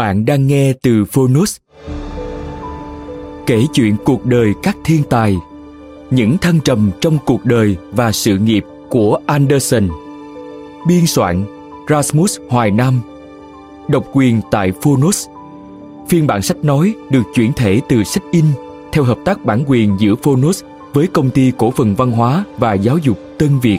Bạn đang nghe từ Phonos. Kể chuyện cuộc đời các thiên tài, những thăng trầm trong cuộc đời và sự nghiệp của Anderson. Biên soạn Rasmus Hoài Nam. Độc quyền tại Phonos. Phiên bản sách nói được chuyển thể từ sách in theo hợp tác bản quyền giữa Phonos với công ty cổ phần văn hóa và giáo dục Tân Việt.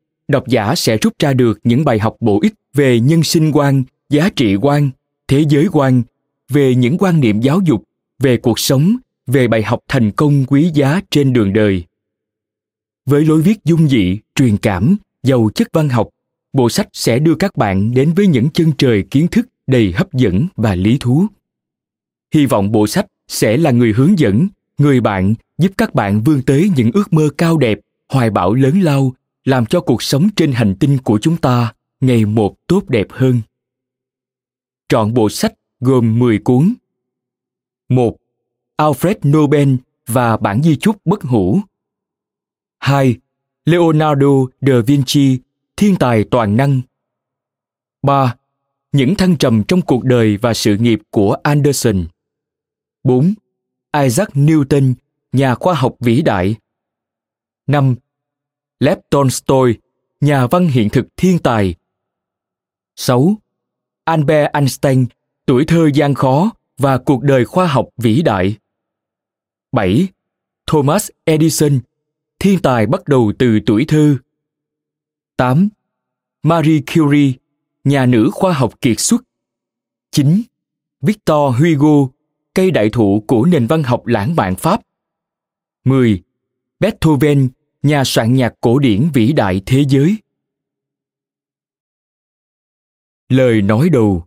độc giả sẽ rút ra được những bài học bổ ích về nhân sinh quan, giá trị quan, thế giới quan, về những quan niệm giáo dục, về cuộc sống, về bài học thành công quý giá trên đường đời. Với lối viết dung dị, truyền cảm, giàu chất văn học, bộ sách sẽ đưa các bạn đến với những chân trời kiến thức đầy hấp dẫn và lý thú. Hy vọng bộ sách sẽ là người hướng dẫn, người bạn giúp các bạn vươn tới những ước mơ cao đẹp, hoài bão lớn lao làm cho cuộc sống trên hành tinh của chúng ta ngày một tốt đẹp hơn. Trọn bộ sách gồm 10 cuốn. 1. Alfred Nobel và bản di chúc bất hủ. 2. Leonardo da Vinci, thiên tài toàn năng. 3. Những thăng trầm trong cuộc đời và sự nghiệp của Anderson. 4. Isaac Newton, nhà khoa học vĩ đại. 5. Lev Tolstoy, nhà văn hiện thực thiên tài. 6. Albert Einstein, tuổi thơ gian khó và cuộc đời khoa học vĩ đại. 7. Thomas Edison, thiên tài bắt đầu từ tuổi thơ. 8. Marie Curie, nhà nữ khoa học kiệt xuất. 9. Victor Hugo, cây đại thụ của nền văn học lãng mạn Pháp. 10. Beethoven, nhà soạn nhạc cổ điển vĩ đại thế giới. Lời nói đầu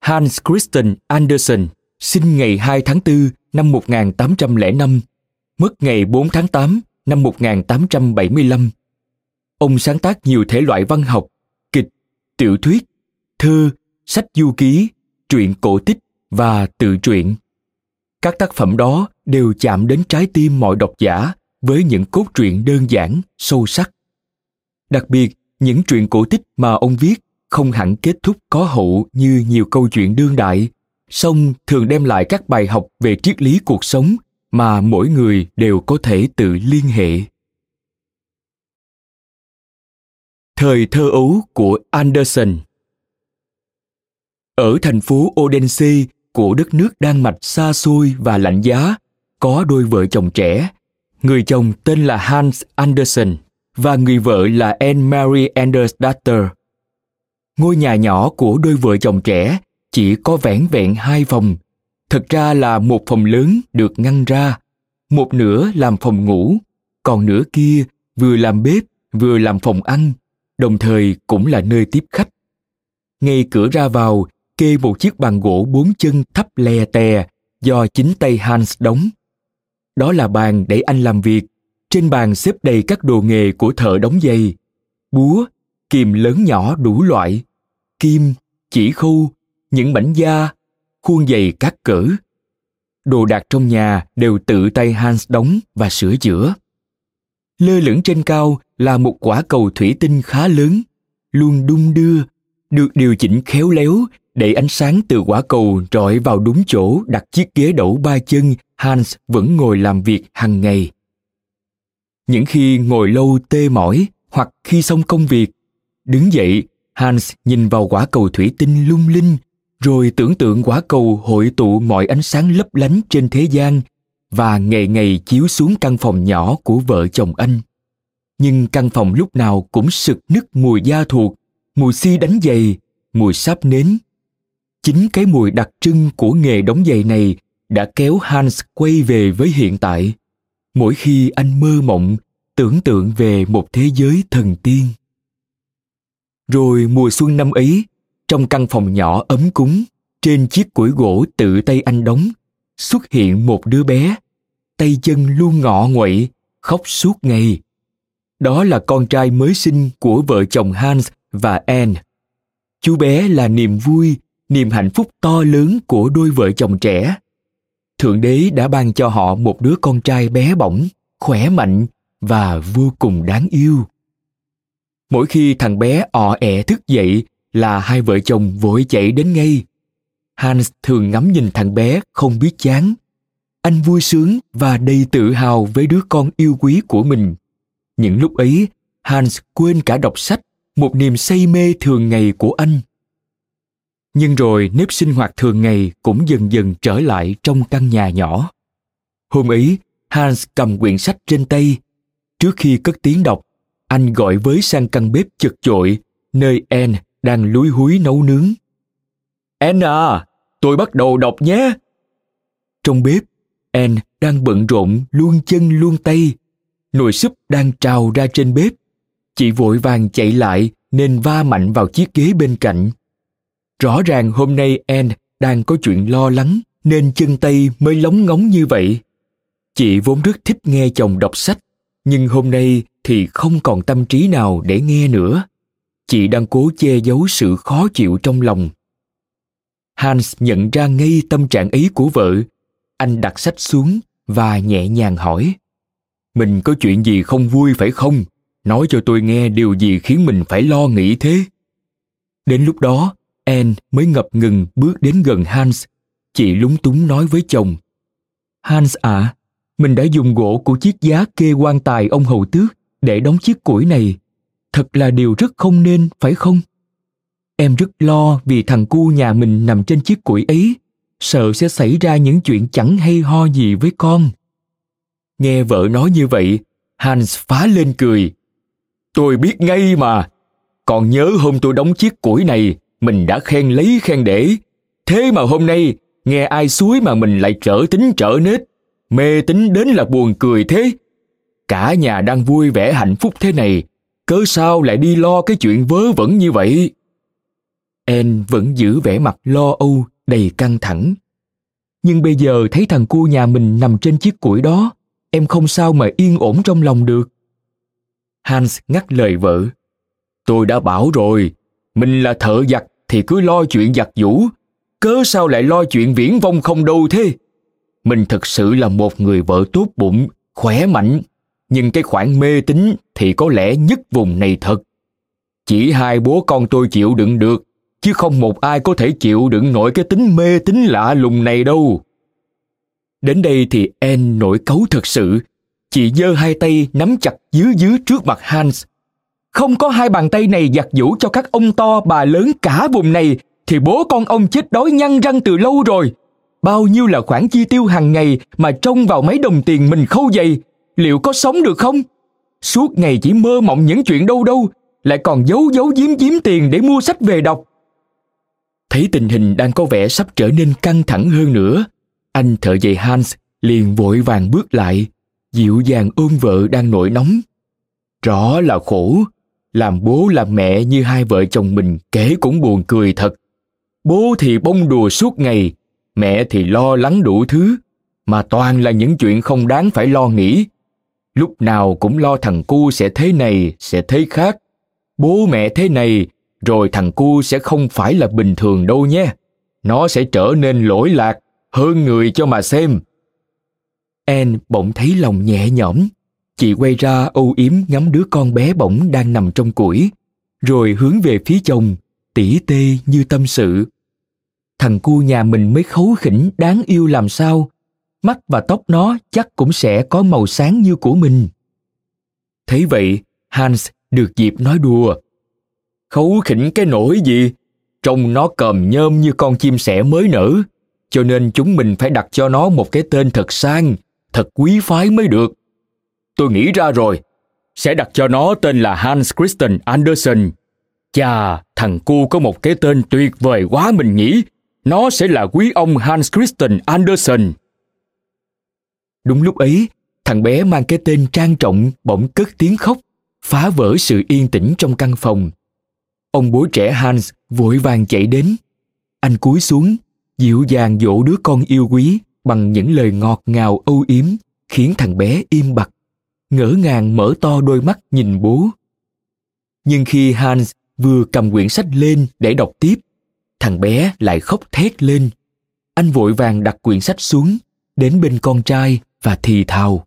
Hans Christian Andersen sinh ngày 2 tháng 4 năm 1805, mất ngày 4 tháng 8 năm 1875. Ông sáng tác nhiều thể loại văn học, tiểu thuyết, thơ, sách du ký, truyện cổ tích và tự truyện. Các tác phẩm đó đều chạm đến trái tim mọi độc giả với những cốt truyện đơn giản, sâu sắc. Đặc biệt, những truyện cổ tích mà ông viết không hẳn kết thúc có hậu như nhiều câu chuyện đương đại, song thường đem lại các bài học về triết lý cuộc sống mà mỗi người đều có thể tự liên hệ. Thời thơ ấu của Anderson Ở thành phố Odense của đất nước Đan Mạch xa xôi và lạnh giá, có đôi vợ chồng trẻ. Người chồng tên là Hans Anderson và người vợ là Anne Mary Andersdatter. Ngôi nhà nhỏ của đôi vợ chồng trẻ chỉ có vẻn vẹn hai phòng. Thật ra là một phòng lớn được ngăn ra, một nửa làm phòng ngủ, còn nửa kia vừa làm bếp vừa làm phòng ăn, đồng thời cũng là nơi tiếp khách. Ngay cửa ra vào kê một chiếc bàn gỗ bốn chân thấp lè tè do chính tay Hans đóng. Đó là bàn để anh làm việc. Trên bàn xếp đầy các đồ nghề của thợ đóng giày, búa, kìm lớn nhỏ đủ loại, kim, chỉ khâu, những mảnh da, khuôn giày các cỡ. Đồ đạc trong nhà đều tự tay Hans đóng và sửa chữa. Lơ lửng trên cao là một quả cầu thủy tinh khá lớn, luôn đung đưa, được điều chỉnh khéo léo để ánh sáng từ quả cầu rọi vào đúng chỗ đặt chiếc ghế đẩu ba chân Hans vẫn ngồi làm việc hàng ngày. Những khi ngồi lâu tê mỏi hoặc khi xong công việc, đứng dậy, Hans nhìn vào quả cầu thủy tinh lung linh, rồi tưởng tượng quả cầu hội tụ mọi ánh sáng lấp lánh trên thế gian và ngày ngày chiếu xuống căn phòng nhỏ của vợ chồng anh. Nhưng căn phòng lúc nào cũng sực nức mùi da thuộc, mùi xi đánh giày, mùi sáp nến chính cái mùi đặc trưng của nghề đóng giày này đã kéo Hans quay về với hiện tại. Mỗi khi anh mơ mộng, tưởng tượng về một thế giới thần tiên. Rồi mùa xuân năm ấy, trong căn phòng nhỏ ấm cúng, trên chiếc củi gỗ tự tay anh đóng, xuất hiện một đứa bé, tay chân luôn ngọ nguậy, khóc suốt ngày. Đó là con trai mới sinh của vợ chồng Hans và Anne. Chú bé là niềm vui, niềm hạnh phúc to lớn của đôi vợ chồng trẻ. Thượng đế đã ban cho họ một đứa con trai bé bỏng, khỏe mạnh và vô cùng đáng yêu. Mỗi khi thằng bé ọ ẹ thức dậy là hai vợ chồng vội chạy đến ngay. Hans thường ngắm nhìn thằng bé không biết chán. Anh vui sướng và đầy tự hào với đứa con yêu quý của mình những lúc ấy, hans quên cả đọc sách, một niềm say mê thường ngày của anh. Nhưng rồi nếp sinh hoạt thường ngày cũng dần dần trở lại trong căn nhà nhỏ. Hôm ấy, hans cầm quyển sách trên tay. Trước khi cất tiếng đọc, anh gọi với sang căn bếp chật chội, nơi anne đang lúi húi nấu nướng. Anne à tôi bắt đầu đọc nhé. Trong bếp, anne đang bận rộn luôn chân luôn tay nồi súp đang trào ra trên bếp chị vội vàng chạy lại nên va mạnh vào chiếc ghế bên cạnh Rõ ràng hôm nay Anne đang có chuyện lo lắng nên chân tay mới lóng ngóng như vậy. Chị vốn rất thích nghe chồng đọc sách, nhưng hôm nay thì không còn tâm trí nào để nghe nữa. Chị đang cố che giấu sự khó chịu trong lòng. Hans nhận ra ngay tâm trạng ấy của vợ. Anh đặt sách xuống và nhẹ nhàng hỏi. Mình có chuyện gì không vui phải không? Nói cho tôi nghe điều gì khiến mình phải lo nghĩ thế? Đến lúc đó, Anne mới ngập ngừng bước đến gần Hans. Chị lúng túng nói với chồng. Hans ạ, à, mình đã dùng gỗ của chiếc giá kê quan tài ông hầu tước để đóng chiếc củi này. Thật là điều rất không nên, phải không? Em rất lo vì thằng cu nhà mình nằm trên chiếc củi ấy, sợ sẽ xảy ra những chuyện chẳng hay ho gì với con. Nghe vợ nói như vậy, Hans phá lên cười. Tôi biết ngay mà. Còn nhớ hôm tôi đóng chiếc củi này, mình đã khen lấy khen để. Thế mà hôm nay nghe ai suối mà mình lại trở tính trở nết. Mê tính đến là buồn cười thế. Cả nhà đang vui vẻ hạnh phúc thế này cớ sao lại đi lo cái chuyện vớ vẩn như vậy? En vẫn giữ vẻ mặt lo âu đầy căng thẳng. Nhưng bây giờ thấy thằng cu nhà mình nằm trên chiếc củi đó em không sao mà yên ổn trong lòng được hans ngắt lời vợ tôi đã bảo rồi mình là thợ giặt thì cứ lo chuyện giặt giũ, cớ sao lại lo chuyện viễn vong không đâu thế? Mình thật sự là một người vợ tốt bụng, khỏe mạnh, nhưng cái khoản mê tín thì có lẽ nhất vùng này thật. Chỉ hai bố con tôi chịu đựng được, chứ không một ai có thể chịu đựng nổi cái tính mê tín lạ lùng này đâu. Đến đây thì En nổi cấu thật sự, chị giơ hai tay nắm chặt dưới dưới trước mặt Hans. không có hai bàn tay này giặt giũ cho các ông to bà lớn cả vùng này thì bố con ông chết đói nhăn răng từ lâu rồi. Bao nhiêu là khoản chi tiêu hàng ngày mà trông vào mấy đồng tiền mình khâu dày, liệu có sống được không? Suốt ngày chỉ mơ mộng những chuyện đâu đâu, lại còn giấu giấu giếm giếm tiền để mua sách về đọc. Thấy tình hình đang có vẻ sắp trở nên căng thẳng hơn nữa, anh thợ giày Hans liền vội vàng bước lại, dịu dàng ôm vợ đang nổi nóng. Rõ là khổ, làm bố làm mẹ như hai vợ chồng mình kể cũng buồn cười thật. Bố thì bông đùa suốt ngày, mẹ thì lo lắng đủ thứ, mà toàn là những chuyện không đáng phải lo nghĩ. Lúc nào cũng lo thằng cu sẽ thế này, sẽ thế khác. Bố mẹ thế này, rồi thằng cu sẽ không phải là bình thường đâu nhé. Nó sẽ trở nên lỗi lạc, hơn người cho mà xem. Anne bỗng thấy lòng nhẹ nhõm. Chị quay ra âu yếm ngắm đứa con bé bỗng đang nằm trong củi, rồi hướng về phía chồng, tỉ tê như tâm sự. Thằng cu nhà mình mới khấu khỉnh đáng yêu làm sao, mắt và tóc nó chắc cũng sẽ có màu sáng như của mình. Thấy vậy, Hans được dịp nói đùa. Khấu khỉnh cái nổi gì? Trông nó cầm nhôm như con chim sẻ mới nở, cho nên chúng mình phải đặt cho nó một cái tên thật sang, thật quý phái mới được. Tôi nghĩ ra rồi, sẽ đặt cho nó tên là Hans Christian Andersen. Chà, thằng cu có một cái tên tuyệt vời quá mình nghĩ. Nó sẽ là quý ông Hans Christian Andersen. Đúng lúc ấy, thằng bé mang cái tên trang trọng bỗng cất tiếng khóc, phá vỡ sự yên tĩnh trong căn phòng. Ông bố trẻ Hans vội vàng chạy đến. Anh cúi xuống, dịu dàng dỗ đứa con yêu quý bằng những lời ngọt ngào âu yếm, khiến thằng bé im bặt, ngỡ ngàng mở to đôi mắt nhìn bố. Nhưng khi Hans vừa cầm quyển sách lên để đọc tiếp, thằng bé lại khóc thét lên. Anh vội vàng đặt quyển sách xuống, đến bên con trai và thì thào.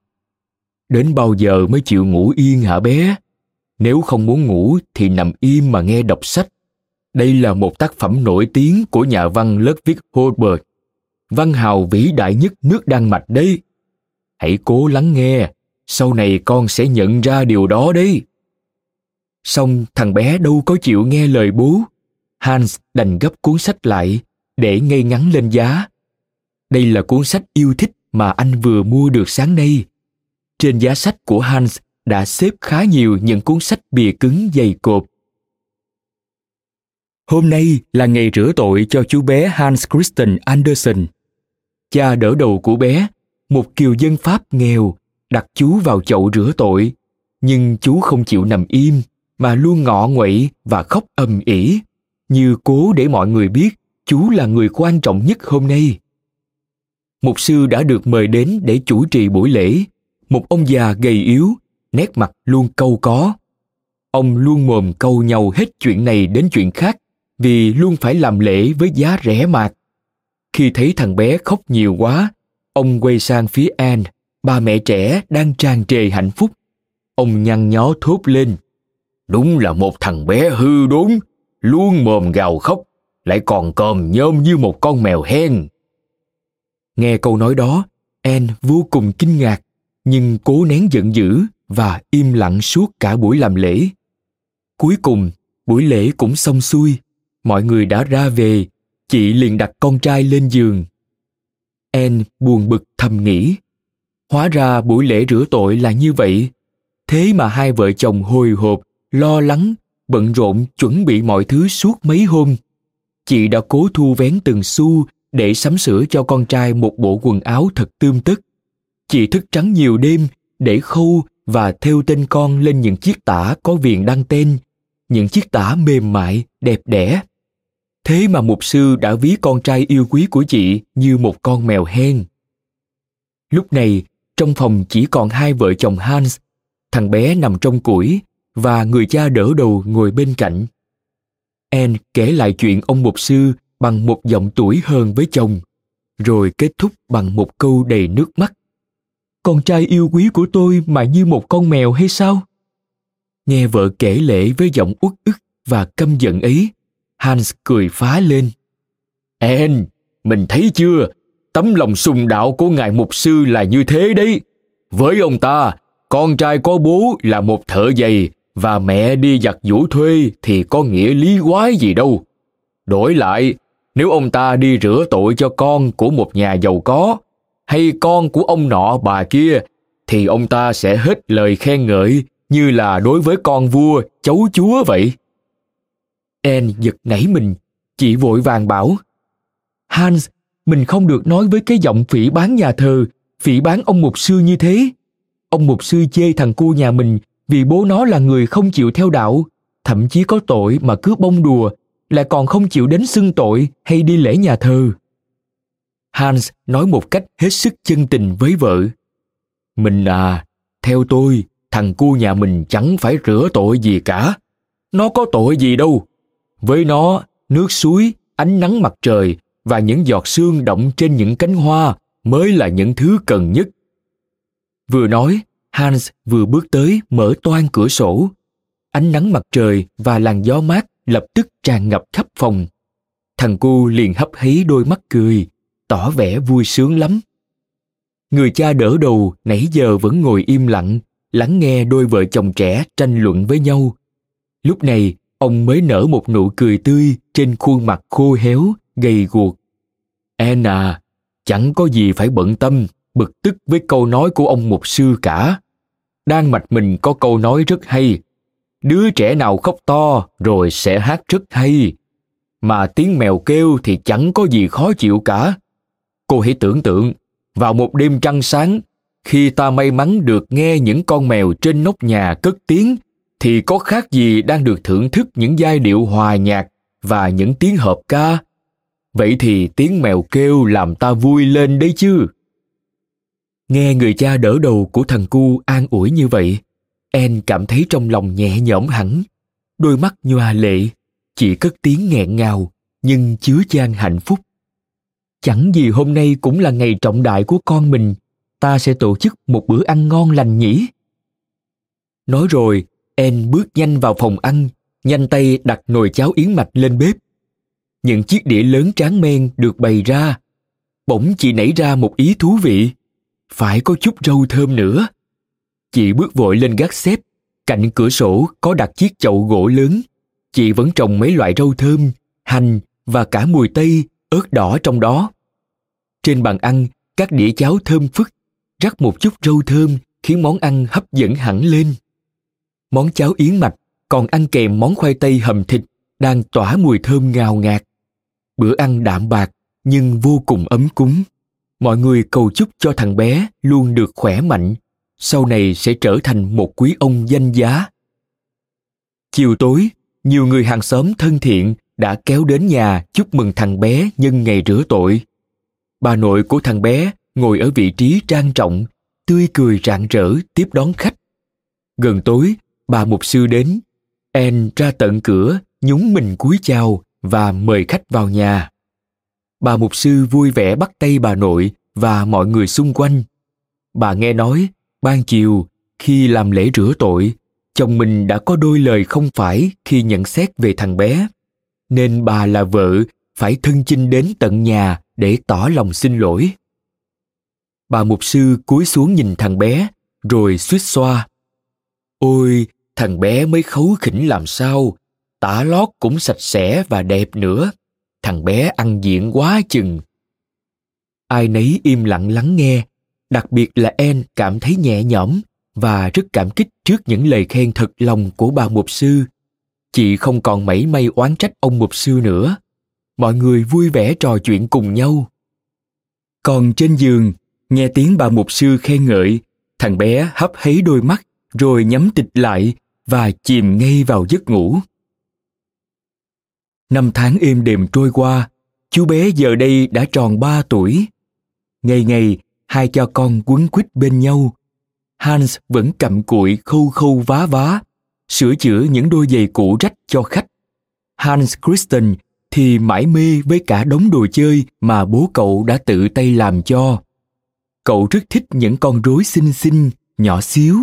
Đến bao giờ mới chịu ngủ yên hả bé? Nếu không muốn ngủ thì nằm im mà nghe đọc sách. Đây là một tác phẩm nổi tiếng của nhà văn Ludwig Holberg, văn hào vĩ đại nhất nước Đan Mạch đấy. Hãy cố lắng nghe, sau này con sẽ nhận ra điều đó đấy. Xong thằng bé đâu có chịu nghe lời bố. Hans đành gấp cuốn sách lại để ngay ngắn lên giá. Đây là cuốn sách yêu thích mà anh vừa mua được sáng nay. Trên giá sách của Hans đã xếp khá nhiều những cuốn sách bìa cứng dày cộp. Hôm nay là ngày rửa tội cho chú bé Hans Christian Andersen. Cha đỡ đầu của bé, một kiều dân Pháp nghèo, đặt chú vào chậu rửa tội, nhưng chú không chịu nằm im mà luôn ngọ nguậy và khóc ầm ĩ, như cố để mọi người biết chú là người quan trọng nhất hôm nay. Mục sư đã được mời đến để chủ trì buổi lễ, một ông già gầy yếu, nét mặt luôn câu có. Ông luôn mồm câu nhau hết chuyện này đến chuyện khác vì luôn phải làm lễ với giá rẻ mạt. Khi thấy thằng bé khóc nhiều quá, ông quay sang phía Anne, ba mẹ trẻ đang tràn trề hạnh phúc. Ông nhăn nhó thốt lên. Đúng là một thằng bé hư đốn, luôn mồm gào khóc, lại còn còm nhôm như một con mèo hen. Nghe câu nói đó, Anne vô cùng kinh ngạc, nhưng cố nén giận dữ và im lặng suốt cả buổi làm lễ. Cuối cùng, buổi lễ cũng xong xuôi, mọi người đã ra về, chị liền đặt con trai lên giường. En buồn bực thầm nghĩ, hóa ra buổi lễ rửa tội là như vậy, thế mà hai vợ chồng hồi hộp, lo lắng, bận rộn chuẩn bị mọi thứ suốt mấy hôm. Chị đã cố thu vén từng xu để sắm sửa cho con trai một bộ quần áo thật tươm tất. Chị thức trắng nhiều đêm để khâu và thêu tên con lên những chiếc tả có viền đăng tên, những chiếc tả mềm mại, đẹp đẽ. Thế mà mục sư đã ví con trai yêu quý của chị như một con mèo hen. Lúc này, trong phòng chỉ còn hai vợ chồng Hans, thằng bé nằm trong củi và người cha đỡ đầu ngồi bên cạnh. Anne kể lại chuyện ông mục sư bằng một giọng tuổi hơn với chồng, rồi kết thúc bằng một câu đầy nước mắt. Con trai yêu quý của tôi mà như một con mèo hay sao? Nghe vợ kể lễ với giọng uất ức và căm giận ấy, Hans cười phá lên. En, mình thấy chưa? Tấm lòng sùng đạo của ngài mục sư là như thế đấy. Với ông ta, con trai có bố là một thợ giày và mẹ đi giặt vũ thuê thì có nghĩa lý quái gì đâu. Đổi lại, nếu ông ta đi rửa tội cho con của một nhà giàu có, hay con của ông nọ bà kia, thì ông ta sẽ hết lời khen ngợi như là đối với con vua, cháu chúa vậy. En giật nảy mình, chị vội vàng bảo. Hans, mình không được nói với cái giọng phỉ bán nhà thờ, phỉ bán ông mục sư như thế. Ông mục sư chê thằng cu nhà mình vì bố nó là người không chịu theo đạo, thậm chí có tội mà cứ bông đùa, lại còn không chịu đến xưng tội hay đi lễ nhà thờ. Hans nói một cách hết sức chân tình với vợ. Mình à, theo tôi, thằng cu nhà mình chẳng phải rửa tội gì cả. Nó có tội gì đâu. Với nó, nước suối, ánh nắng mặt trời và những giọt sương động trên những cánh hoa mới là những thứ cần nhất. Vừa nói, Hans vừa bước tới mở toan cửa sổ. Ánh nắng mặt trời và làn gió mát lập tức tràn ngập khắp phòng. Thằng cu liền hấp hấy đôi mắt cười, tỏ vẻ vui sướng lắm. Người cha đỡ đầu nãy giờ vẫn ngồi im lặng, lắng nghe đôi vợ chồng trẻ tranh luận với nhau. Lúc này, ông mới nở một nụ cười tươi trên khuôn mặt khô héo, gầy guộc. E Anna, chẳng có gì phải bận tâm, bực tức với câu nói của ông mục sư cả. Đan mạch mình có câu nói rất hay. Đứa trẻ nào khóc to rồi sẽ hát rất hay. Mà tiếng mèo kêu thì chẳng có gì khó chịu cả. Cô hãy tưởng tượng, vào một đêm trăng sáng, khi ta may mắn được nghe những con mèo trên nóc nhà cất tiếng, thì có khác gì đang được thưởng thức những giai điệu hòa nhạc và những tiếng hợp ca. Vậy thì tiếng mèo kêu làm ta vui lên đấy chứ. Nghe người cha đỡ đầu của thằng cu an ủi như vậy, En cảm thấy trong lòng nhẹ nhõm hẳn. Đôi mắt nhòa lệ, chỉ cất tiếng nghẹn ngào, nhưng chứa chan hạnh phúc. Chẳng gì hôm nay cũng là ngày trọng đại của con mình, ta sẽ tổ chức một bữa ăn ngon lành nhỉ. Nói rồi, En bước nhanh vào phòng ăn, nhanh tay đặt nồi cháo yến mạch lên bếp. Những chiếc đĩa lớn tráng men được bày ra. Bỗng chị nảy ra một ý thú vị. Phải có chút rau thơm nữa. Chị bước vội lên gác xếp. Cạnh cửa sổ có đặt chiếc chậu gỗ lớn. Chị vẫn trồng mấy loại rau thơm, hành và cả mùi tây, ớt đỏ trong đó. Trên bàn ăn, các đĩa cháo thơm phức, rắc một chút rau thơm khiến món ăn hấp dẫn hẳn lên. Món cháo yến mạch còn ăn kèm món khoai tây hầm thịt đang tỏa mùi thơm ngào ngạt. Bữa ăn đạm bạc nhưng vô cùng ấm cúng. Mọi người cầu chúc cho thằng bé luôn được khỏe mạnh, sau này sẽ trở thành một quý ông danh giá. Chiều tối, nhiều người hàng xóm thân thiện đã kéo đến nhà chúc mừng thằng bé nhân ngày rửa tội. Bà nội của thằng bé ngồi ở vị trí trang trọng, tươi cười rạng rỡ tiếp đón khách. Gần tối, bà mục sư đến. En ra tận cửa, nhúng mình cúi chào và mời khách vào nhà. Bà mục sư vui vẻ bắt tay bà nội và mọi người xung quanh. Bà nghe nói, ban chiều, khi làm lễ rửa tội, chồng mình đã có đôi lời không phải khi nhận xét về thằng bé. Nên bà là vợ phải thân chinh đến tận nhà để tỏ lòng xin lỗi. Bà mục sư cúi xuống nhìn thằng bé, rồi suýt xoa. Ôi, thằng bé mới khấu khỉnh làm sao, tả lót cũng sạch sẽ và đẹp nữa. Thằng bé ăn diện quá chừng. Ai nấy im lặng lắng nghe, đặc biệt là En cảm thấy nhẹ nhõm và rất cảm kích trước những lời khen thật lòng của bà mục sư. Chị không còn mảy may oán trách ông mục sư nữa. Mọi người vui vẻ trò chuyện cùng nhau. Còn trên giường, nghe tiếng bà mục sư khen ngợi, thằng bé hấp hấy đôi mắt rồi nhắm tịch lại và chìm ngay vào giấc ngủ. Năm tháng êm đềm trôi qua, chú bé giờ đây đã tròn ba tuổi. Ngày ngày, hai cha con quấn quýt bên nhau. Hans vẫn cầm cụi khâu khâu vá vá, sửa chữa những đôi giày cũ rách cho khách. Hans Christian thì mãi mê với cả đống đồ chơi mà bố cậu đã tự tay làm cho. Cậu rất thích những con rối xinh xinh, nhỏ xíu.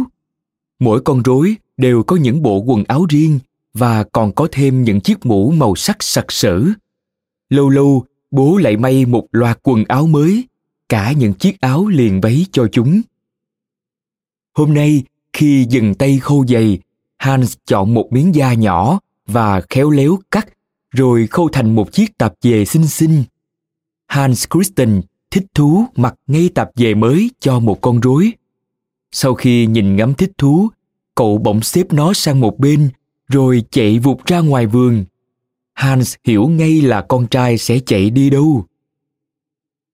Mỗi con rối đều có những bộ quần áo riêng và còn có thêm những chiếc mũ màu sắc sặc sỡ. Lâu lâu, bố lại may một loạt quần áo mới, cả những chiếc áo liền váy cho chúng. Hôm nay, khi dừng tay khô giày, Hans chọn một miếng da nhỏ và khéo léo cắt rồi khâu thành một chiếc tạp dề xinh xinh. Hans Christian thích thú mặc ngay tạp dề mới cho một con rối. Sau khi nhìn ngắm thích thú, cậu bỗng xếp nó sang một bên rồi chạy vụt ra ngoài vườn. Hans hiểu ngay là con trai sẽ chạy đi đâu.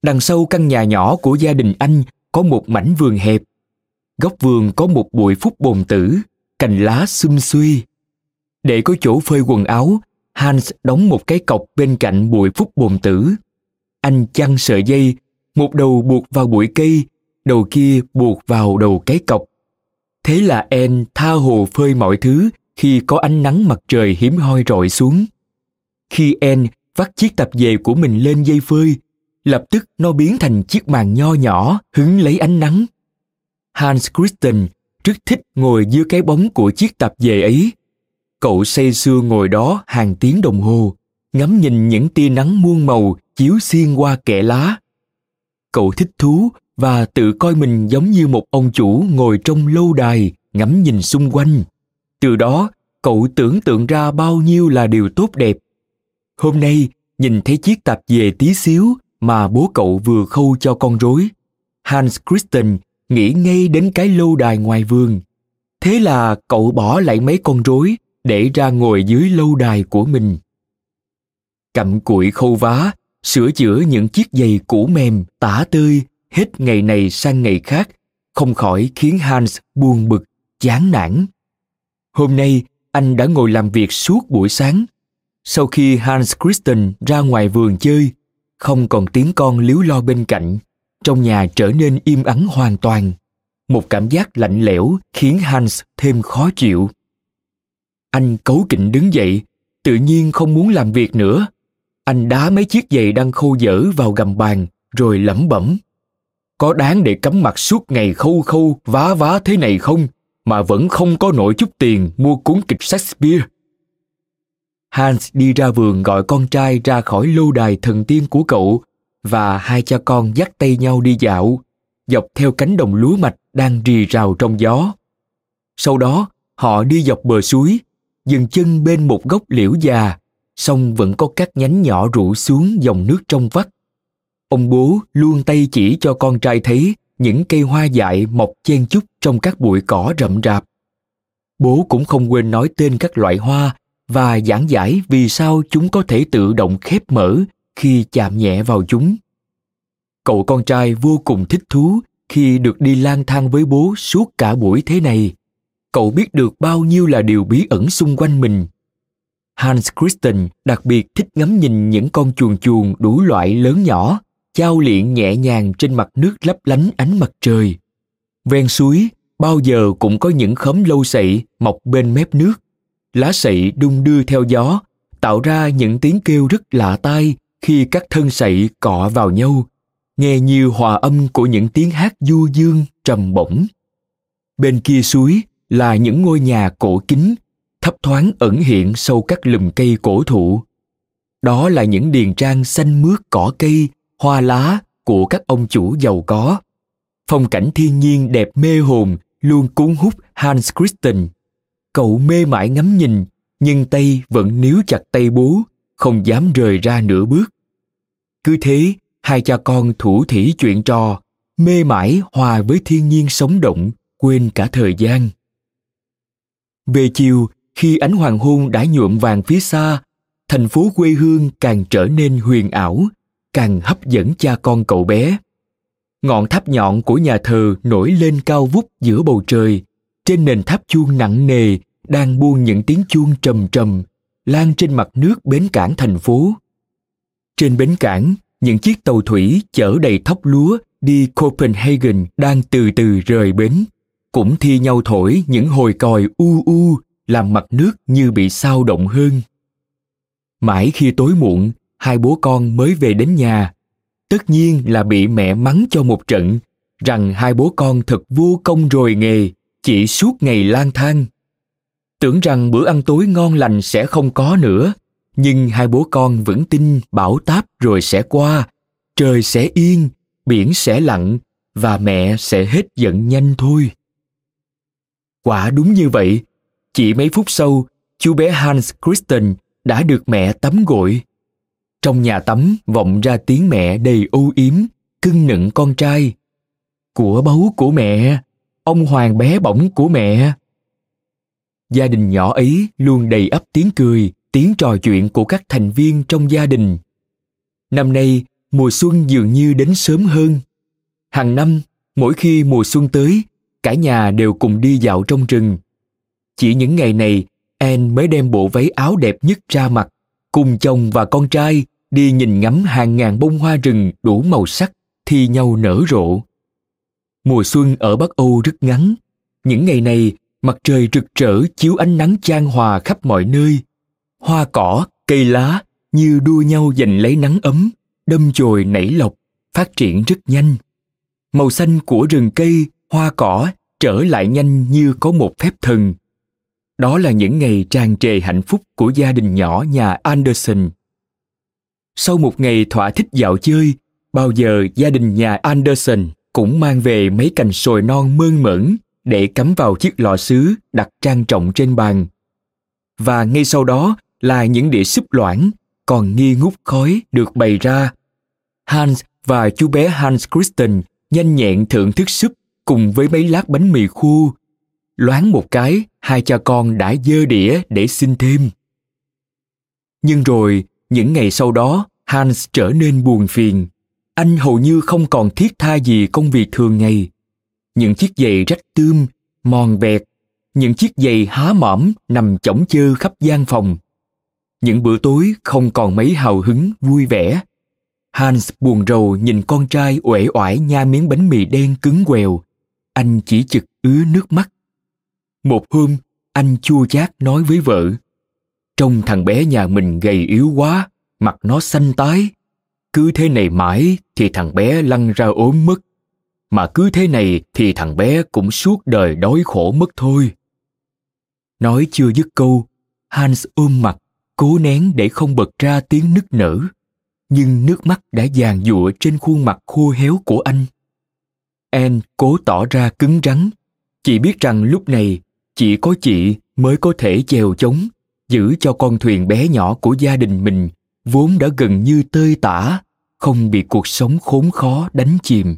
Đằng sau căn nhà nhỏ của gia đình anh có một mảnh vườn hẹp. Góc vườn có một bụi phúc bồn tử, cành lá xum xuê. Để có chỗ phơi quần áo, Hans đóng một cái cọc bên cạnh bụi phúc bồn tử. Anh chăn sợi dây, một đầu buộc vào bụi cây, đầu kia buộc vào đầu cái cọc. Thế là En tha hồ phơi mọi thứ khi có ánh nắng mặt trời hiếm hoi rọi xuống. Khi En vắt chiếc tập dề của mình lên dây phơi, lập tức nó biến thành chiếc màn nho nhỏ hứng lấy ánh nắng. Hans Christian rất thích ngồi dưới cái bóng của chiếc tạp dề ấy. Cậu say sưa ngồi đó hàng tiếng đồng hồ, ngắm nhìn những tia nắng muôn màu chiếu xuyên qua kẽ lá. Cậu thích thú và tự coi mình giống như một ông chủ ngồi trong lâu đài ngắm nhìn xung quanh. Từ đó, cậu tưởng tượng ra bao nhiêu là điều tốt đẹp. Hôm nay, nhìn thấy chiếc tạp dề tí xíu mà bố cậu vừa khâu cho con rối. Hans Christian nghĩ ngay đến cái lâu đài ngoài vườn. Thế là cậu bỏ lại mấy con rối để ra ngồi dưới lâu đài của mình. Cặm cụi khâu vá, sửa chữa những chiếc giày cũ mềm, tả tơi, hết ngày này sang ngày khác, không khỏi khiến Hans buồn bực, chán nản. Hôm nay, anh đã ngồi làm việc suốt buổi sáng. Sau khi Hans Christian ra ngoài vườn chơi, không còn tiếng con líu lo bên cạnh trong nhà trở nên im ắng hoàn toàn một cảm giác lạnh lẽo khiến hans thêm khó chịu anh cấu kỉnh đứng dậy tự nhiên không muốn làm việc nữa anh đá mấy chiếc giày đang khô dở vào gầm bàn rồi lẩm bẩm có đáng để cắm mặt suốt ngày khâu khâu vá vá thế này không mà vẫn không có nổi chút tiền mua cuốn kịch Shakespeare. Hans đi ra vườn gọi con trai ra khỏi lâu đài thần tiên của cậu và hai cha con dắt tay nhau đi dạo, dọc theo cánh đồng lúa mạch đang rì rào trong gió. Sau đó, họ đi dọc bờ suối, dừng chân bên một gốc liễu già, song vẫn có các nhánh nhỏ rủ xuống dòng nước trong vắt. Ông bố luôn tay chỉ cho con trai thấy những cây hoa dại mọc chen chúc trong các bụi cỏ rậm rạp. Bố cũng không quên nói tên các loại hoa và giảng giải vì sao chúng có thể tự động khép mở khi chạm nhẹ vào chúng. Cậu con trai vô cùng thích thú khi được đi lang thang với bố suốt cả buổi thế này. Cậu biết được bao nhiêu là điều bí ẩn xung quanh mình. Hans Christian đặc biệt thích ngắm nhìn những con chuồn chuồn đủ loại lớn nhỏ, chao liện nhẹ nhàng trên mặt nước lấp lánh ánh mặt trời. Ven suối, bao giờ cũng có những khóm lâu sậy mọc bên mép nước. Lá sậy đung đưa theo gió, tạo ra những tiếng kêu rất lạ tai khi các thân sậy cọ vào nhau, nghe như hòa âm của những tiếng hát du dương trầm bổng. Bên kia suối là những ngôi nhà cổ kính, thấp thoáng ẩn hiện sâu các lùm cây cổ thụ. Đó là những điền trang xanh mướt cỏ cây, hoa lá của các ông chủ giàu có. Phong cảnh thiên nhiên đẹp mê hồn luôn cuốn hút Hans Christian. Cậu mê mải ngắm nhìn, nhưng tay vẫn níu chặt tay bố, không dám rời ra nửa bước. Cứ thế, hai cha con thủ thỉ chuyện trò, mê mải hòa với thiên nhiên sống động, quên cả thời gian. Về chiều, khi ánh hoàng hôn đã nhuộm vàng phía xa, thành phố quê hương càng trở nên huyền ảo, càng hấp dẫn cha con cậu bé. Ngọn tháp nhọn của nhà thờ nổi lên cao vút giữa bầu trời, trên nền tháp chuông nặng nề đang buông những tiếng chuông trầm trầm, lan trên mặt nước bến cảng thành phố. Trên bến cảng, những chiếc tàu thủy chở đầy thóc lúa đi Copenhagen đang từ từ rời bến, cũng thi nhau thổi những hồi còi u u làm mặt nước như bị sao động hơn. Mãi khi tối muộn, hai bố con mới về đến nhà. Tất nhiên là bị mẹ mắng cho một trận, rằng hai bố con thật vô công rồi nghề, chỉ suốt ngày lang thang. Tưởng rằng bữa ăn tối ngon lành sẽ không có nữa, nhưng hai bố con vẫn tin bão táp rồi sẽ qua trời sẽ yên biển sẽ lặng và mẹ sẽ hết giận nhanh thôi quả đúng như vậy Chỉ mấy phút sau, chú bé Hans Christian đã được mẹ tắm gội. Trong nhà tắm vọng ra tiếng mẹ đầy ưu yếm, cưng nựng con trai. Của báu của mẹ, ông hoàng bé bỏng của mẹ. Gia đình nhỏ ấy luôn đầy ấp tiếng cười, tiếng trò chuyện của các thành viên trong gia đình. Năm nay, mùa xuân dường như đến sớm hơn. Hàng năm, mỗi khi mùa xuân tới, cả nhà đều cùng đi dạo trong rừng. Chỉ những ngày này, Anne mới đem bộ váy áo đẹp nhất ra mặt, cùng chồng và con trai đi nhìn ngắm hàng ngàn bông hoa rừng đủ màu sắc thi nhau nở rộ. Mùa xuân ở Bắc Âu rất ngắn. Những ngày này, mặt trời rực rỡ chiếu ánh nắng chan hòa khắp mọi nơi. Hoa cỏ, cây lá như đua nhau giành lấy nắng ấm, đâm chồi nảy lộc, phát triển rất nhanh. Màu xanh của rừng cây, hoa cỏ trở lại nhanh như có một phép thần. Đó là những ngày tràn trề hạnh phúc của gia đình nhỏ nhà Anderson. Sau một ngày thỏa thích dạo chơi, bao giờ gia đình nhà Anderson cũng mang về mấy cành sồi non mơn mởn để cắm vào chiếc lọ sứ đặt trang trọng trên bàn. Và ngay sau đó là những đĩa súp loãng còn nghi ngút khói được bày ra. Hans và chú bé Hans Christian nhanh nhẹn thưởng thức súp cùng với mấy lát bánh mì khô. Loáng một cái, hai cha con đã dơ đĩa để xin thêm. Nhưng rồi, những ngày sau đó, Hans trở nên buồn phiền. Anh hầu như không còn thiết tha gì công việc thường ngày. Những chiếc giày rách tươm, mòn vẹt, những chiếc giày há mõm nằm chỏng chơ khắp gian phòng. Những bữa tối không còn mấy hào hứng, vui vẻ. Hans buồn rầu nhìn con trai uể oải nha miếng bánh mì đen cứng quèo. Anh chỉ chực ứa nước mắt. Một hôm, anh chua chát nói với vợ. Trông thằng bé nhà mình gầy yếu quá, mặt nó xanh tái. Cứ thế này mãi thì thằng bé lăn ra ốm mất. Mà cứ thế này thì thằng bé cũng suốt đời đói khổ mất thôi. Nói chưa dứt câu, Hans ôm mặt, cố nén để không bật ra tiếng nức nở. Nhưng nước mắt đã giàn giụa trên khuôn mặt khô héo của anh. Anne cố tỏ ra cứng rắn. Chị biết rằng lúc này chỉ có chị mới có thể chèo chống, giữ cho con thuyền bé nhỏ của gia đình mình vốn đã gần như tơi tả, không bị cuộc sống khốn khó đánh chìm.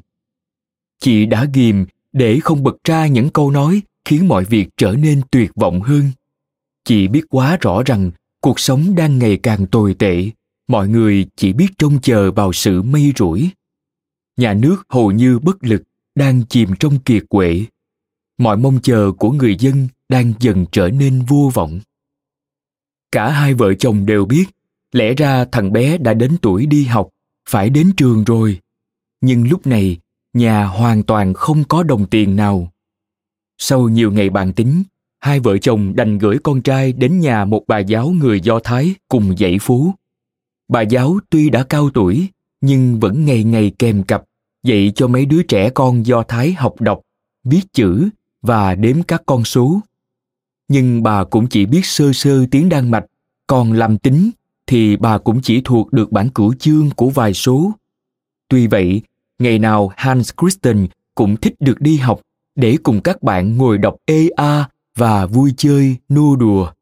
Chị đã ghìm để không bật ra những câu nói khiến mọi việc trở nên tuyệt vọng hơn. Chị biết quá rõ rằng cuộc sống đang ngày càng tồi tệ, mọi người chỉ biết trông chờ vào sự mây rủi. Nhà nước hầu như bất lực, đang chìm trong kiệt quệ. Mọi mong chờ của người dân đang dần trở nên vô vọng. Cả hai vợ chồng đều biết, lẽ ra thằng bé đã đến tuổi đi học, phải đến trường rồi. Nhưng lúc này, nhà hoàn toàn không có đồng tiền nào. Sau nhiều ngày bàn tính, hai vợ chồng đành gửi con trai đến nhà một bà giáo người do thái cùng dạy phú bà giáo tuy đã cao tuổi, nhưng vẫn ngày ngày kèm cặp, dạy cho mấy đứa trẻ con do thái học đọc, viết chữ và đếm các con số nhưng bà cũng chỉ biết sơ sơ tiếng đan mạch còn làm tính thì bà cũng chỉ thuộc được bản cửu chương của vài số. Tuy vậy, ngày nào Hans Christian cũng thích được đi học để cùng các bạn ngồi đọc EA và vui chơi nô đùa.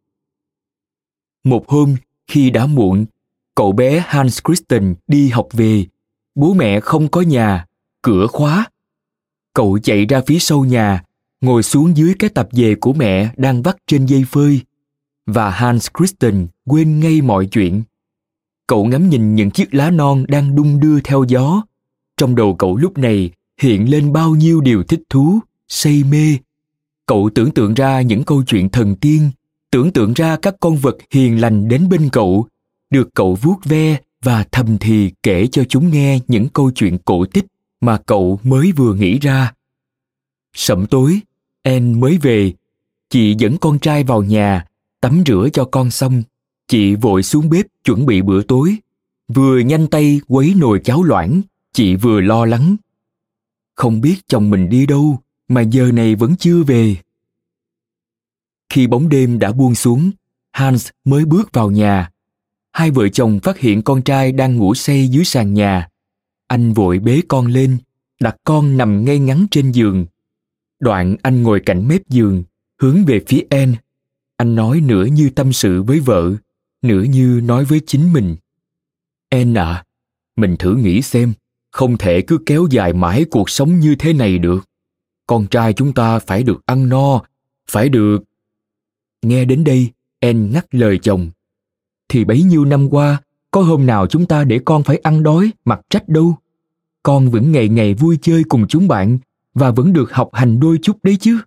Một hôm, khi đã muộn, cậu bé Hans Christian đi học về. Bố mẹ không có nhà, cửa khóa. Cậu chạy ra phía sau nhà, ngồi xuống dưới cái tập về của mẹ đang vắt trên dây phơi và Hans Christian quên ngay mọi chuyện. Cậu ngắm nhìn những chiếc lá non đang đung đưa theo gió. Trong đầu cậu lúc này hiện lên bao nhiêu điều thích thú, say mê. Cậu tưởng tượng ra những câu chuyện thần tiên, tưởng tượng ra các con vật hiền lành đến bên cậu, được cậu vuốt ve và thầm thì kể cho chúng nghe những câu chuyện cổ tích mà cậu mới vừa nghĩ ra. Sẩm tối, En mới về. Chị dẫn con trai vào nhà, tắm rửa cho con xong. Chị vội xuống bếp chuẩn bị bữa tối. Vừa nhanh tay quấy nồi cháo loãng, chị vừa lo lắng. Không biết chồng mình đi đâu, mà giờ này vẫn chưa về. Khi bóng đêm đã buông xuống, hans mới bước vào nhà. Hai vợ chồng phát hiện con trai đang ngủ say dưới sàn nhà. Anh vội bế con lên, đặt con nằm ngay ngắn trên giường đoạn anh ngồi cạnh mép giường hướng về phía en Anh nói nửa như tâm sự với vợ, nửa như nói với chính mình. En à, mình thử nghĩ xem, không thể cứ kéo dài mãi cuộc sống như thế này được. Con trai chúng ta phải được ăn no, phải được... Nghe đến đây, En ngắt lời chồng. Thì bấy nhiêu năm qua, có hôm nào chúng ta để con phải ăn đói, mặc trách đâu. Con vẫn ngày ngày vui chơi cùng chúng bạn và vẫn được học hành đôi chút đấy chứ.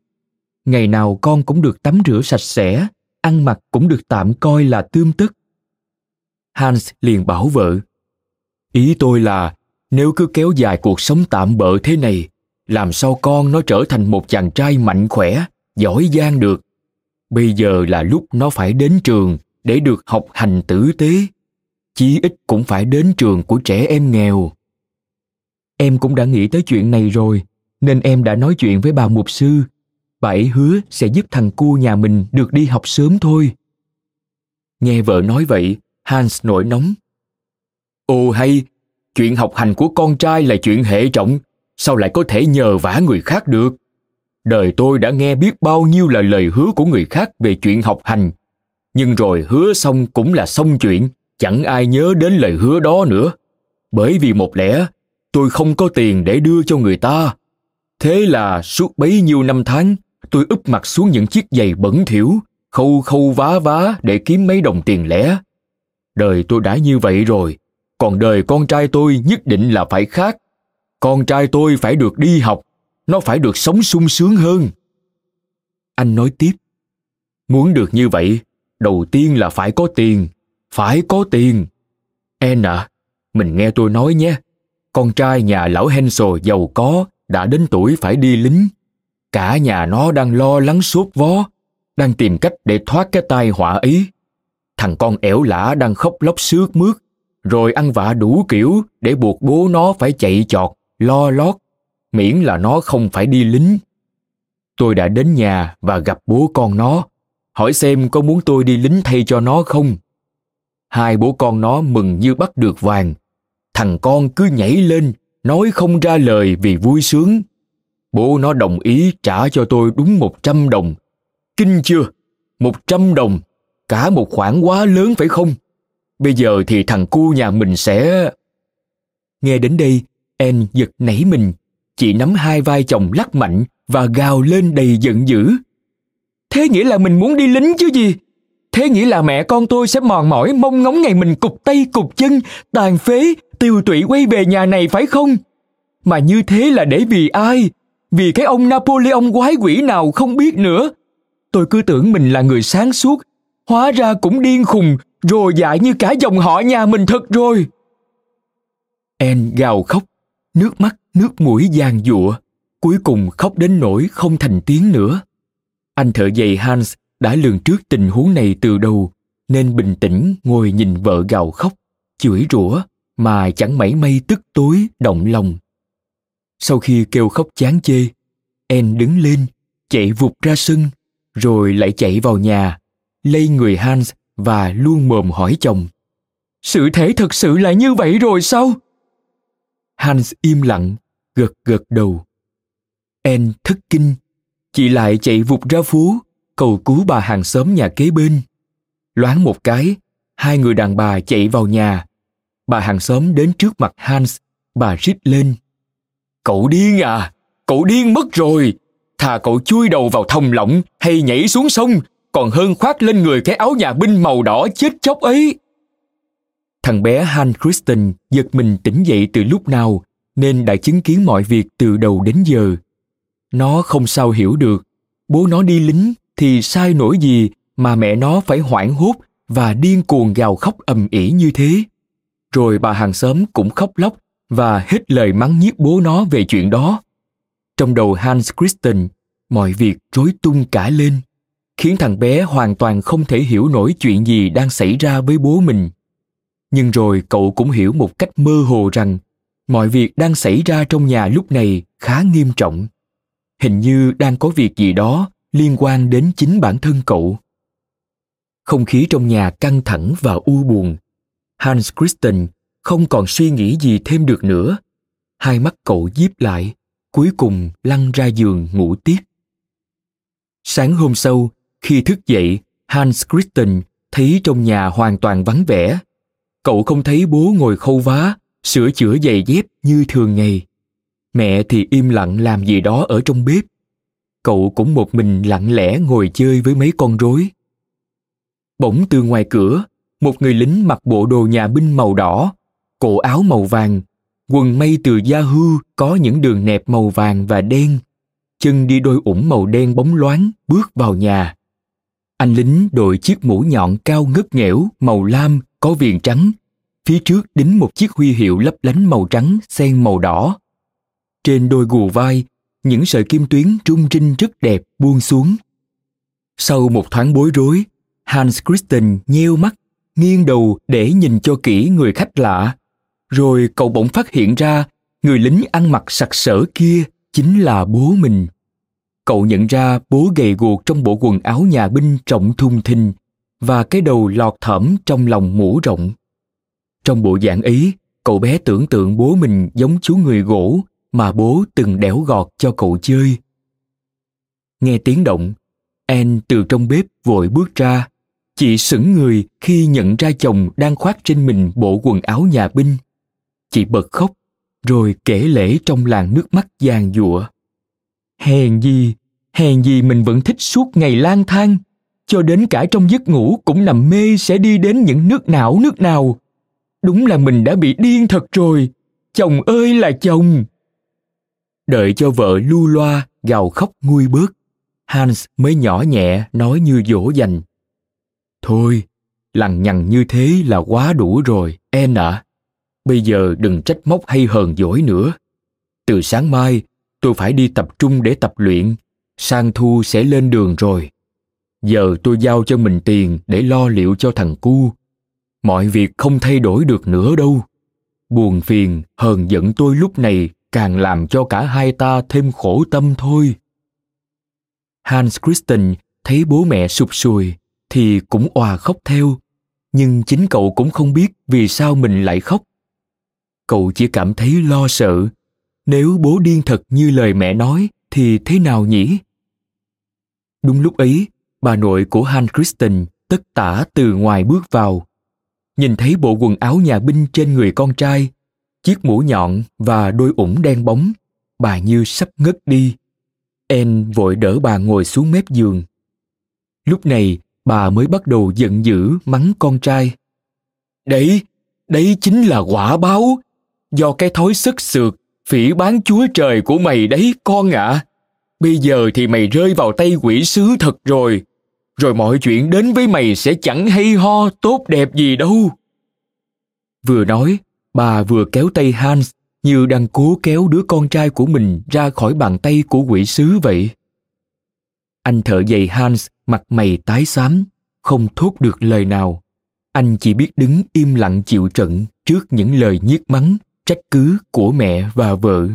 Ngày nào con cũng được tắm rửa sạch sẽ, ăn mặc cũng được tạm coi là tươm tất. Hans liền bảo vợ. Ý tôi là, nếu cứ kéo dài cuộc sống tạm bợ thế này, làm sao con nó trở thành một chàng trai mạnh khỏe, giỏi giang được. Bây giờ là lúc nó phải đến trường để được học hành tử tế. Chí ít cũng phải đến trường của trẻ em nghèo. Em cũng đã nghĩ tới chuyện này rồi, nên em đã nói chuyện với bà mục sư. Bà ấy hứa sẽ giúp thằng cu nhà mình được đi học sớm thôi. Nghe vợ nói vậy, Hans nổi nóng. Ồ hay, chuyện học hành của con trai là chuyện hệ trọng, sao lại có thể nhờ vả người khác được? Đời tôi đã nghe biết bao nhiêu là lời hứa của người khác về chuyện học hành, nhưng rồi hứa xong cũng là xong chuyện, chẳng ai nhớ đến lời hứa đó nữa. Bởi vì một lẽ tôi không có tiền để đưa cho người ta. Thế là suốt bấy nhiêu năm tháng, tôi úp mặt xuống những chiếc giày bẩn thỉu, khâu khâu vá vá để kiếm mấy đồng tiền lẻ. Đời tôi đã như vậy rồi, còn đời con trai tôi nhất định là phải khác. Con trai tôi phải được đi học, nó phải được sống sung sướng hơn. Anh nói tiếp, muốn được như vậy, đầu tiên là phải có tiền, phải có tiền. En à, mình nghe tôi nói nhé, con trai nhà lão Hensel giàu có đã đến tuổi phải đi lính. Cả nhà nó đang lo lắng sốt vó, đang tìm cách để thoát cái tai họa ấy. Thằng con ẻo lả đang khóc lóc sướt mướt, rồi ăn vạ đủ kiểu để buộc bố nó phải chạy chọt, lo lót, miễn là nó không phải đi lính. Tôi đã đến nhà và gặp bố con nó, hỏi xem có muốn tôi đi lính thay cho nó không. Hai bố con nó mừng như bắt được vàng, thằng con cứ nhảy lên nói không ra lời vì vui sướng. Bố nó đồng ý trả cho tôi đúng một trăm đồng. Kinh chưa? Một trăm đồng. Cả một khoản quá lớn phải không? Bây giờ thì thằng cu nhà mình sẽ nghe đến đây, en giật nảy mình. Chị nắm hai vai chồng lắc mạnh và gào lên đầy giận dữ. Thế nghĩa là mình muốn đi lính chứ gì? Thế nghĩa là mẹ con tôi sẽ mòn mỏi mong ngóng ngày mình cục tay cục chân, tàn phế tiêu tụy quay về nhà này phải không? Mà như thế là để vì ai? Vì cái ông Napoleon quái quỷ nào không biết nữa. Tôi cứ tưởng mình là người sáng suốt, hóa ra cũng điên khùng, rồi dại như cả dòng họ nhà mình thật rồi. En gào khóc, nước mắt, nước mũi giàn giụa, cuối cùng khóc đến nỗi không thành tiếng nữa. Anh thợ giày Hans đã lường trước tình huống này từ đầu, nên bình tĩnh ngồi nhìn vợ gào khóc, chửi rủa mà chẳng mảy may tức tối, động lòng. Sau khi kêu khóc chán chê, en đứng lên, chạy vụt ra sân, rồi lại chạy vào nhà lây người hans và luôn mồm hỏi chồng, sự thể thật sự là như vậy rồi sao? Hans im lặng, gật gật đầu. En thất kinh, chị lại chạy vụt ra phố, cầu cứu bà hàng xóm nhà kế bên. Loáng một cái, hai người đàn bà chạy vào nhà bà hàng xóm đến trước mặt Hans, bà rít lên. Cậu điên à, cậu điên mất rồi. Thà cậu chui đầu vào thòng lọng hay nhảy xuống sông, còn hơn khoác lên người cái áo nhà binh màu đỏ chết chóc ấy. Thằng bé Hans Christian giật mình tỉnh dậy từ lúc nào nên đã chứng kiến mọi việc từ đầu đến giờ. Nó không sao hiểu được, bố nó đi lính thì sai nổi gì mà mẹ nó phải hoảng hốt và điên cuồng gào khóc ầm ĩ như thế rồi bà hàng xóm cũng khóc lóc và hết lời mắng nhiếc bố nó về chuyện đó. Trong đầu Hans Christian, mọi việc rối tung cả lên, khiến thằng bé hoàn toàn không thể hiểu nổi chuyện gì đang xảy ra với bố mình. Nhưng rồi cậu cũng hiểu một cách mơ hồ rằng mọi việc đang xảy ra trong nhà lúc này khá nghiêm trọng. Hình như đang có việc gì đó liên quan đến chính bản thân cậu. Không khí trong nhà căng thẳng và u buồn Hans Christian không còn suy nghĩ gì thêm được nữa. Hai mắt cậu díp lại, cuối cùng lăn ra giường ngủ tiếp. Sáng hôm sau, khi thức dậy, Hans Christian thấy trong nhà hoàn toàn vắng vẻ. Cậu không thấy bố ngồi khâu vá, sửa chữa giày dép như thường ngày. Mẹ thì im lặng làm gì đó ở trong bếp. Cậu cũng một mình lặng lẽ ngồi chơi với mấy con rối. Bỗng từ ngoài cửa, một người lính mặc bộ đồ nhà binh màu đỏ, cổ áo màu vàng, quần mây từ da hư có những đường nẹp màu vàng và đen, chân đi đôi ủng màu đen bóng loáng bước vào nhà. Anh lính đội chiếc mũ nhọn cao ngất nghẽo màu lam có viền trắng, phía trước đính một chiếc huy hiệu lấp lánh màu trắng xen màu đỏ. Trên đôi gù vai, những sợi kim tuyến trung trinh rất đẹp buông xuống. Sau một thoáng bối rối, Hans Christian nheo mắt, nghiêng đầu để nhìn cho kỹ người khách lạ. Rồi cậu bỗng phát hiện ra người lính ăn mặc sặc sỡ kia chính là bố mình. Cậu nhận ra bố gầy guộc trong bộ quần áo nhà binh rộng thùng thình và cái đầu lọt thỏm trong lòng mũ rộng. Trong bộ dạng ấy, cậu bé tưởng tượng bố mình giống chú người gỗ mà bố từng đẽo gọt cho cậu chơi. Nghe tiếng động, Anne từ trong bếp vội bước ra. Chị sững người khi nhận ra chồng đang khoác trên mình bộ quần áo nhà binh. Chị bật khóc, rồi kể lễ trong làn nước mắt giàn giụa. Hèn gì, hèn gì mình vẫn thích suốt ngày lang thang, cho đến cả trong giấc ngủ cũng nằm mê sẽ đi đến những nước não nước nào. Đúng là mình đã bị điên thật rồi, chồng ơi là chồng. Đợi cho vợ lu loa gào khóc nguôi bớt, Hans mới nhỏ nhẹ nói như dỗ dành. Thôi, lằng nhằng như thế là quá đủ rồi, em ạ. Bây giờ đừng trách móc hay hờn dỗi nữa. Từ sáng mai, tôi phải đi tập trung để tập luyện. Sang thu sẽ lên đường rồi. Giờ tôi giao cho mình tiền để lo liệu cho thằng cu. Mọi việc không thay đổi được nữa đâu. Buồn phiền, hờn giận tôi lúc này càng làm cho cả hai ta thêm khổ tâm thôi. Hans Christian thấy bố mẹ sụp sùi thì cũng òa khóc theo, nhưng chính cậu cũng không biết vì sao mình lại khóc. Cậu chỉ cảm thấy lo sợ, nếu bố điên thật như lời mẹ nói thì thế nào nhỉ? Đúng lúc ấy, bà nội của han kristen tất tả từ ngoài bước vào. Nhìn thấy bộ quần áo nhà binh trên người con trai, chiếc mũ nhọn và đôi ủng đen bóng, bà như sắp ngất đi. En vội đỡ bà ngồi xuống mép giường. Lúc này, bà mới bắt đầu giận dữ mắng con trai. Đấy, đấy chính là quả báo, do cái thói sức sượt, phỉ bán chúa trời của mày đấy con ạ. À. Bây giờ thì mày rơi vào tay quỷ sứ thật rồi, rồi mọi chuyện đến với mày sẽ chẳng hay ho tốt đẹp gì đâu. Vừa nói, bà vừa kéo tay Hans như đang cố kéo đứa con trai của mình ra khỏi bàn tay của quỷ sứ vậy. Anh thợ giày Hans mặt mày tái xám, không thốt được lời nào. Anh chỉ biết đứng im lặng chịu trận trước những lời nhiếc mắng, trách cứ của mẹ và vợ.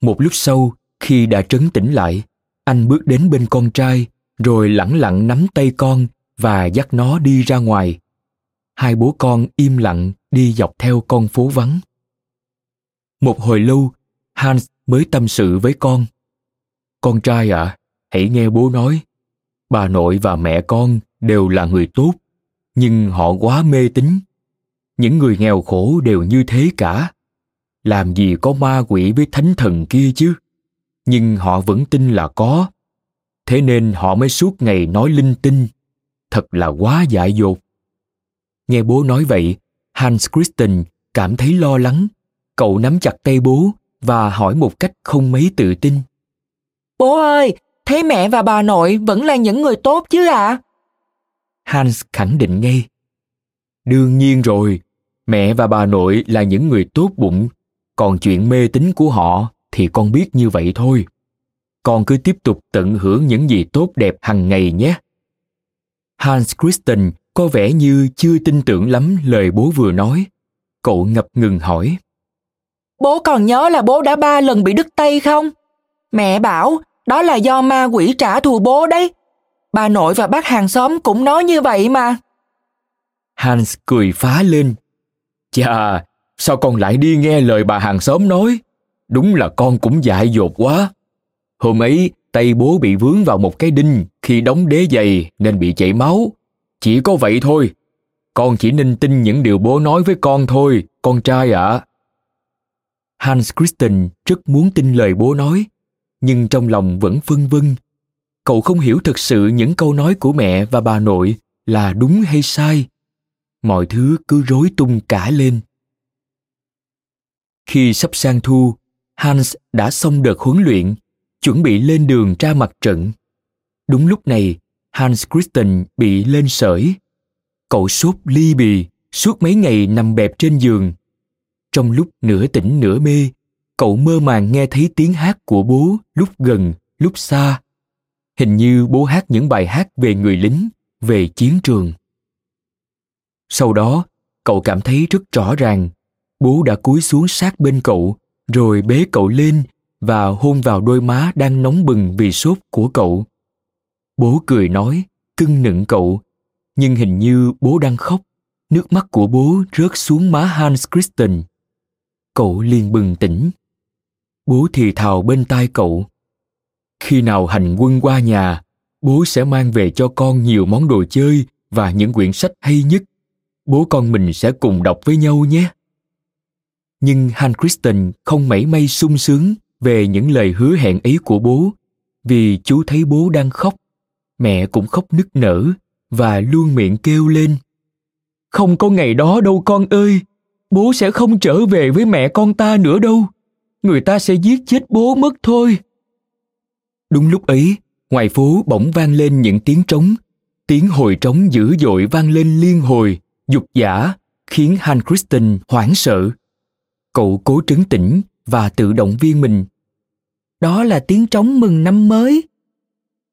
Một lúc sau, khi đã trấn tĩnh lại, anh bước đến bên con trai, rồi lẳng lặng nắm tay con và dắt nó đi ra ngoài. Hai bố con im lặng đi dọc theo con phố vắng. Một hồi lâu, Hans mới tâm sự với con. Con trai ạ, à, hãy nghe bố nói. Bà nội và mẹ con đều là người tốt, nhưng họ quá mê tín. Những người nghèo khổ đều như thế cả. Làm gì có ma quỷ với thánh thần kia chứ? Nhưng họ vẫn tin là có. Thế nên họ mới suốt ngày nói linh tinh. Thật là quá dại dột. Nghe bố nói vậy, Hans Christian cảm thấy lo lắng cậu nắm chặt tay bố và hỏi một cách không mấy tự tin. Bố ơi, thế mẹ và bà nội vẫn là những người tốt chứ ạ? À? Hans khẳng định ngay. Đương nhiên rồi, mẹ và bà nội là những người tốt bụng, còn chuyện mê tín của họ thì con biết như vậy thôi. Con cứ tiếp tục tận hưởng những gì tốt đẹp hàng ngày nhé. Hans Christian có vẻ như chưa tin tưởng lắm lời bố vừa nói. Cậu ngập ngừng hỏi. Bố còn nhớ là bố đã ba lần bị đứt tay không? Mẹ bảo đó là do ma quỷ trả thù bố đấy. Bà nội và bác hàng xóm cũng nói như vậy mà. Hans cười phá lên. Chà, sao con lại đi nghe lời bà hàng xóm nói? Đúng là con cũng dại dột quá. Hôm ấy, tay bố bị vướng vào một cái đinh khi đóng đế giày nên bị chảy máu. Chỉ có vậy thôi. Con chỉ nên tin những điều bố nói với con thôi, con trai ạ. À. Hans Christian rất muốn tin lời bố nói, nhưng trong lòng vẫn vân vân. Cậu không hiểu thực sự những câu nói của mẹ và bà nội là đúng hay sai. Mọi thứ cứ rối tung cả lên. Khi sắp sang thu, Hans đã xong đợt huấn luyện, chuẩn bị lên đường ra mặt trận. Đúng lúc này, Hans Christian bị lên sởi. Cậu sốt ly bì, suốt mấy ngày nằm bẹp trên giường. Trong lúc nửa tỉnh nửa mê, cậu mơ màng nghe thấy tiếng hát của bố lúc gần, lúc xa. Hình như bố hát những bài hát về người lính, về chiến trường. Sau đó, cậu cảm thấy rất rõ ràng, bố đã cúi xuống sát bên cậu, rồi bế cậu lên và hôn vào đôi má đang nóng bừng vì sốt của cậu. Bố cười nói, cưng nựng cậu, nhưng hình như bố đang khóc. Nước mắt của bố rớt xuống má Hans Christian. Cậu liền bừng tỉnh. Bố thì thào bên tai cậu. Khi nào hành quân qua nhà, bố sẽ mang về cho con nhiều món đồ chơi và những quyển sách hay nhất. Bố con mình sẽ cùng đọc với nhau nhé. Nhưng han kristen không mảy may sung sướng về những lời hứa hẹn ấy của bố, vì chú thấy bố đang khóc mẹ cũng khóc nức nở và luôn miệng kêu lên không có ngày đó đâu con ơi bố sẽ không trở về với mẹ con ta nữa đâu người ta sẽ giết chết bố mất thôi. Đúng lúc ấy ngoài phố bỗng vang lên những tiếng trống. Tiếng hồi trống dữ dội vang lên liên hồi dục giả khiến han kristen hoảng sợ. Cậu cố trấn tĩnh và tự động viên mình. Đó là tiếng trống mừng năm mới.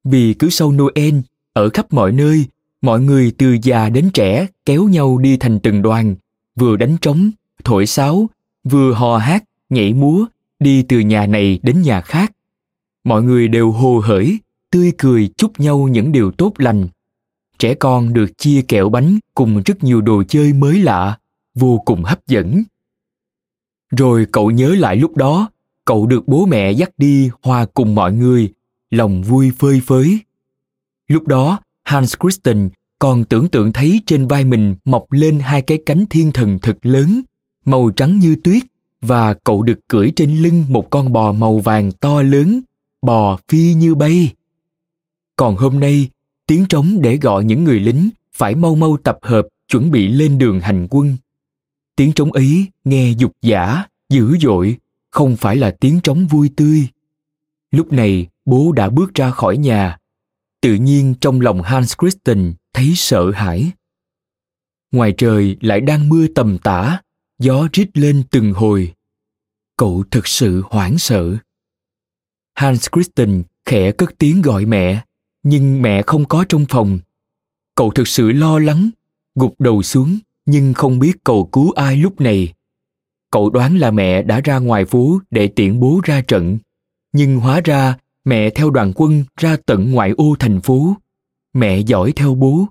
Vì cứ sau Noel, ở khắp mọi nơi, mọi người từ già đến trẻ kéo nhau đi thành từng đoàn, vừa đánh trống, thổi sáo, vừa hò hát, nhảy múa, đi từ nhà này đến nhà khác. Mọi người đều hồ hởi, tươi cười chúc nhau những điều tốt lành. Trẻ con được chia kẹo bánh cùng rất nhiều đồ chơi mới lạ, vô cùng hấp dẫn. Rồi cậu nhớ lại lúc đó, cậu được bố mẹ dắt đi hòa cùng mọi người lòng vui phơi phới. Lúc đó, Hans Christian còn tưởng tượng thấy trên vai mình mọc lên hai cái cánh thiên thần thật lớn, màu trắng như tuyết, và cậu được cưỡi trên lưng một con bò màu vàng to lớn, bò phi như bay. Còn hôm nay, tiếng trống để gọi những người lính phải mau mau tập hợp chuẩn bị lên đường hành quân. Tiếng trống ấy nghe dục giả, dữ dội, không phải là tiếng trống vui tươi. Lúc này, bố đã bước ra khỏi nhà tự nhiên trong lòng hans christian thấy sợ hãi ngoài trời lại đang mưa tầm tã gió rít lên từng hồi. Cậu thực sự hoảng sợ. Hans christian khẽ cất tiếng gọi mẹ, nhưng mẹ không có trong phòng. Cậu thực sự lo lắng, gục đầu xuống, nhưng không biết cầu cứu ai lúc này. Cậu đoán là mẹ đã ra ngoài phố để tiện bố ra trận. Nhưng hóa ra, mẹ theo đoàn quân ra tận ngoại ô thành phố. Mẹ dõi theo bố.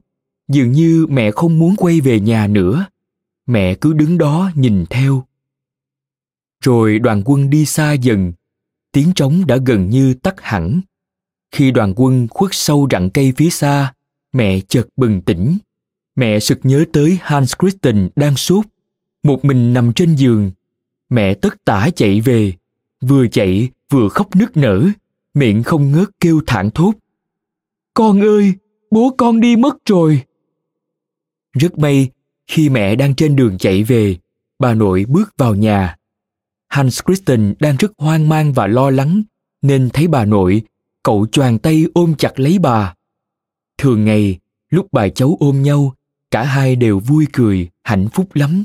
Dường như mẹ không muốn quay về nhà nữa mẹ cứ đứng đó nhìn theo. Rồi đoàn quân đi xa dần tiếng trống đã gần như tắt hẳn. Khi đoàn quân khuất sâu rặng cây phía xa mẹ chợt bừng tỉnh. Mẹ sực nhớ tới hans christian đang sốt. Một mình nằm trên giường mẹ tất tả chạy về. Vừa chạy vừa khóc nức nở miệng không ngớt kêu thảng thốt. Con ơi, bố con đi mất rồi. Rất may, khi mẹ đang trên đường chạy về, bà nội bước vào nhà. Hans Christian đang rất hoang mang và lo lắng, nên thấy bà nội, cậu choàng tay ôm chặt lấy bà. Thường ngày, lúc bà cháu ôm nhau, cả hai đều vui cười, hạnh phúc lắm.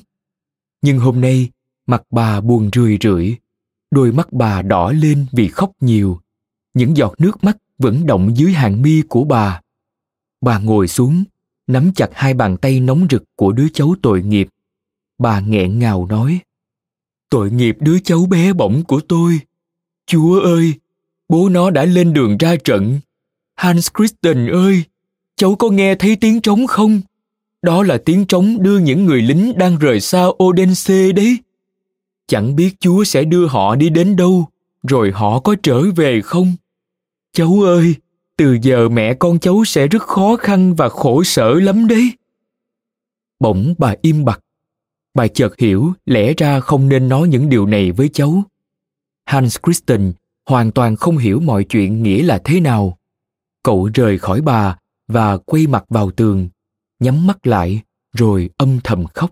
Nhưng hôm nay, mặt bà buồn rười rượi, đôi mắt bà đỏ lên vì khóc nhiều những giọt nước mắt vẫn động dưới hàng mi của bà bà ngồi xuống nắm chặt hai bàn tay nóng rực của đứa cháu tội nghiệp. Bà nghẹn ngào nói, tội nghiệp đứa cháu bé bỏng của tôi. Chúa ơi, bố nó đã lên đường ra trận. Hans christian ơi, cháu có nghe thấy tiếng trống không? Đó là tiếng trống đưa những người lính đang rời xa odense đấy. Chẳng biết chúa sẽ đưa họ đi đến đâu, rồi họ có trở về không? Cháu ơi từ giờ mẹ con cháu sẽ rất khó khăn và khổ sở lắm đấy. Bỗng bà im bặt. Bà chợt hiểu, lẽ ra không nên nói những điều này với cháu. Hans christian hoàn toàn không hiểu mọi chuyện nghĩa là thế nào. Cậu rời khỏi bà và quay mặt vào tường, nhắm mắt lại, rồi âm thầm khóc.